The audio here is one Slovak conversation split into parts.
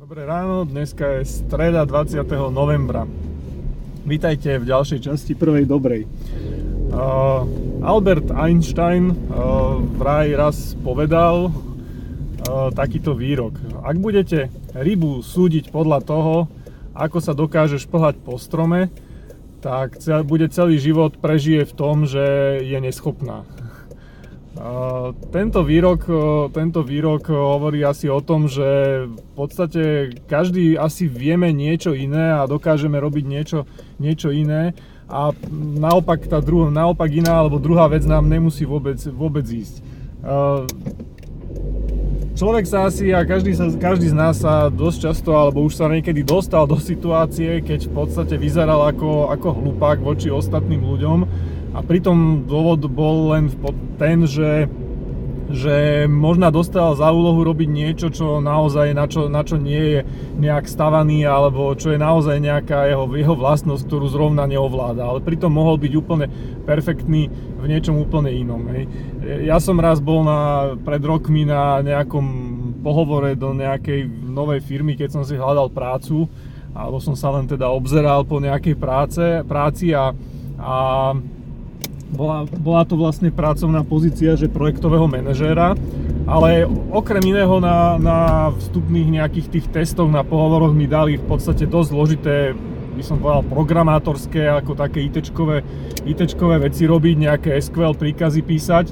Dobré ráno, dneska je streda 20. novembra. Vítajte v ďalšej časti prvej dobrej. Uh, Albert Einstein uh, vraj raz povedal uh, takýto výrok. Ak budete rybu súdiť podľa toho, ako sa dokáže šplhať po strome, tak bude celý život prežije v tom, že je neschopná. Tento výrok, tento výrok hovorí asi o tom, že v podstate každý asi vieme niečo iné a dokážeme robiť niečo, niečo iné a naopak, tá druhá, naopak iná alebo druhá vec nám nemusí vôbec, vôbec ísť. Človek sa asi a každý, sa, každý z nás sa dosť často alebo už sa niekedy dostal do situácie, keď v podstate vyzeral ako, ako hlupák voči ostatným ľuďom a pritom dôvod bol len ten, že, že možno dostal za úlohu robiť niečo, čo naozaj, na čo, na čo nie je nejak stavaný, alebo čo je naozaj nejaká jeho, jeho vlastnosť, ktorú zrovna neovláda. Ale pritom mohol byť úplne perfektný v niečom úplne inom. Hej. Ja som raz bol na, pred rokmi na nejakom pohovore do nejakej novej firmy, keď som si hľadal prácu, alebo som sa len teda obzeral po nejakej práce, práci a, a bola, bola to vlastne pracovná pozícia, že projektového manažéra, ale okrem iného na, na vstupných nejakých tých testoch, na pohovoroch mi dali v podstate dosť zložité by som povedal programátorské, ako také ITčkové, veci robiť, nejaké SQL príkazy písať,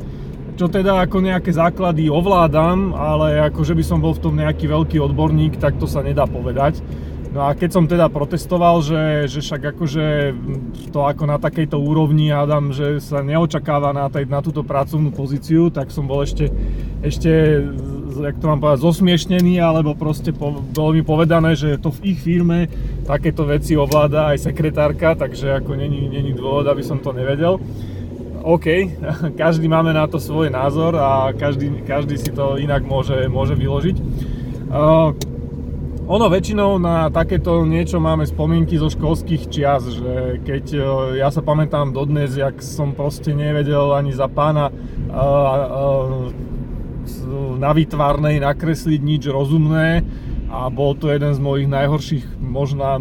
čo teda ako nejaké základy ovládam, ale ako že by som bol v tom nejaký veľký odborník, tak to sa nedá povedať. No a keď som teda protestoval, že, že však akože to ako na takejto úrovni Adam, že sa neočakáva na, tej, na túto pracovnú pozíciu, tak som bol ešte, ešte jak to mám povedať, zosmiešnený, alebo proste po, bolo mi povedané, že to v ich firme takéto veci ovláda aj sekretárka, takže ako není, není dôvod, aby som to nevedel. OK, každý máme na to svoj názor a každý, každý si to inak môže, môže vyložiť. Uh, ono väčšinou na takéto niečo máme spomienky zo školských čias, že keď e, ja sa pamätám dodnes, jak som proste nevedel ani za pána uh, uh, na výtvarnej nakresliť nič rozumné a bol to jeden z mojich najhorších, možná,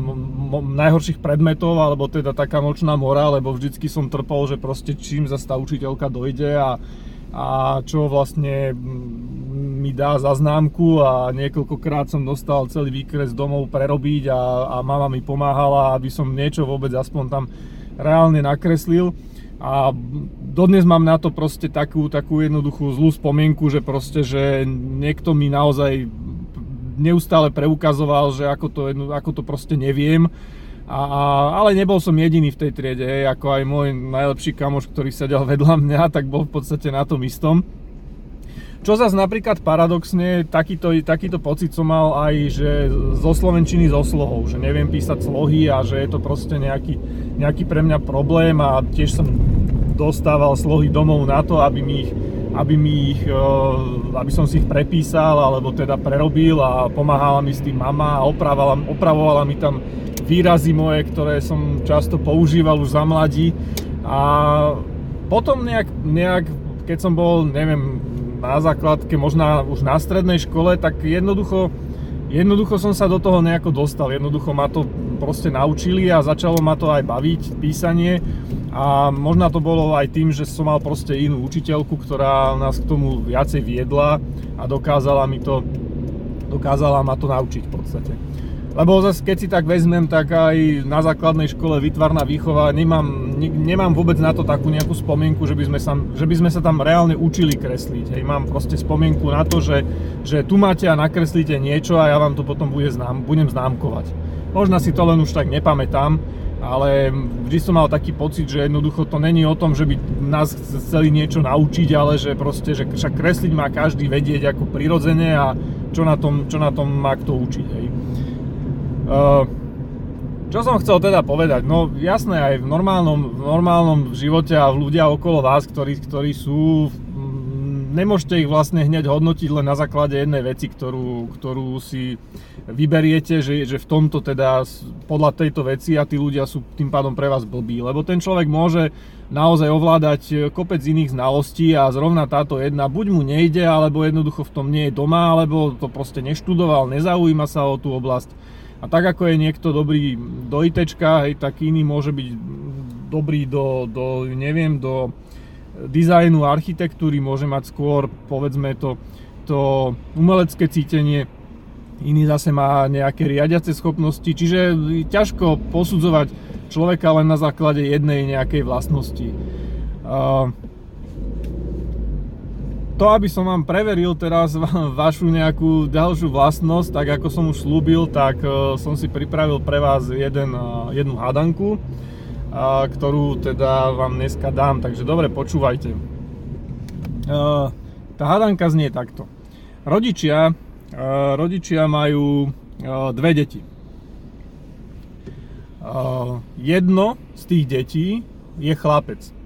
najhorších predmetov, alebo teda taká nočná mora, lebo vždycky som trpol, že proste čím za tá učiteľka dojde a, a čo vlastne mi dá za a niekoľkokrát som dostal celý výkres domov prerobiť a, a mama mi pomáhala, aby som niečo vôbec aspoň tam reálne nakreslil. A dodnes mám na to proste takú, takú jednoduchú zlú spomienku, že proste, že niekto mi naozaj neustále preukazoval, že ako to, ako to proste neviem. A, ale nebol som jediný v tej triede, ako aj môj najlepší kamoš, ktorý sedel vedľa mňa, tak bol v podstate na tom istom. Čo zase napríklad paradoxne, takýto, takýto pocit som mal aj, že zo Slovenčiny so slohou, že neviem písať slohy a že je to proste nejaký, nejaký pre mňa problém a tiež som dostával slohy domov na to, aby mi ich, aby, mi ich, eh, aby som si ich prepísal alebo teda prerobil a pomáhala mi s tým mama a opravovala, opravovala mi tam výrazy moje, ktoré som často používal už za mladí. A potom nejak, nejak keď som bol, neviem, na základke, možno už na strednej škole, tak jednoducho, jednoducho som sa do toho nejako dostal. Jednoducho ma to proste naučili a začalo ma to aj baviť, písanie. A možno to bolo aj tým, že som mal proste inú učiteľku, ktorá nás k tomu viacej viedla a dokázala mi to, dokázala ma to naučiť v podstate. Lebo zase keď si tak vezmem, tak aj na základnej škole výtvarná výchova nemám, ne, nemám vôbec na to takú nejakú spomienku, že by sme sa, že by sme sa tam reálne učili kresliť. Hej, mám proste spomienku na to, že, že tu máte a nakreslíte niečo a ja vám to potom bude znám, budem známkovať. Možno si to len už tak nepamätám, ale vždy som mal taký pocit, že jednoducho to není o tom, že by nás chceli niečo naučiť, ale že proste, že však kresliť má každý vedieť ako prirodzene a čo na tom, čo na tom má kto učiť. Hej. Eh, čo som chcel teda povedať? No jasné, aj v normálnom, v normálnom živote a ľudia okolo vás, ktorí, ktorí sú mm, nemôžete ich vlastne hneď hodnotiť len na základe jednej veci, ktorú, ktorú si vyberiete, že, že v tomto teda podľa tejto veci a tí ľudia sú tým pádom pre vás blbí, lebo ten človek môže naozaj ovládať kopec iných znalostí a zrovna táto jedna buď mu nejde, alebo jednoducho v tom nie je doma, alebo to proste neštudoval, nezaujíma sa o tú oblasť. A tak ako je niekto dobrý do IT, hej, tak iný môže byť dobrý do, do neviem, do dizajnu, architektúry, môže mať skôr, povedzme to, to umelecké cítenie, iný zase má nejaké riadiace schopnosti, čiže ťažko posudzovať človeka len na základe jednej nejakej vlastnosti. To, aby som vám preveril teraz vašu nejakú ďalšiu vlastnosť, tak ako som už slúbil, tak e, som si pripravil pre vás jeden, e, jednu hadanku ktorú teda vám dneska dám, takže dobre počúvajte. Tá hadanka znie takto. Rodičia, rodičia majú dve deti. Jedno z tých detí je chlapec.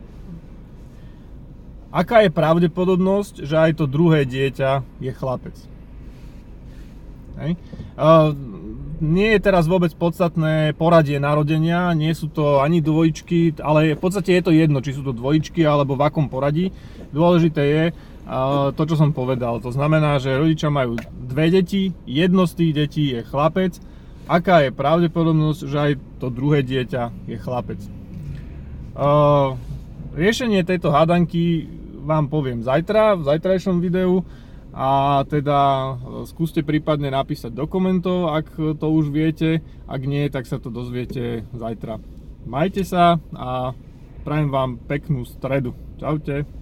Aká je pravdepodobnosť, že aj to druhé dieťa je chlapec? Hej nie je teraz vôbec podstatné poradie narodenia, nie sú to ani dvojičky, ale v podstate je to jedno, či sú to dvojičky alebo v akom poradí. Dôležité je to, čo som povedal. To znamená, že rodičia majú dve deti, jedno z tých detí je chlapec. Aká je pravdepodobnosť, že aj to druhé dieťa je chlapec? Riešenie tejto hádanky vám poviem zajtra, v zajtrajšom videu a teda e, skúste prípadne napísať do komentov, ak to už viete, ak nie, tak sa to dozviete zajtra. Majte sa a prajem vám peknú stredu. Čaute.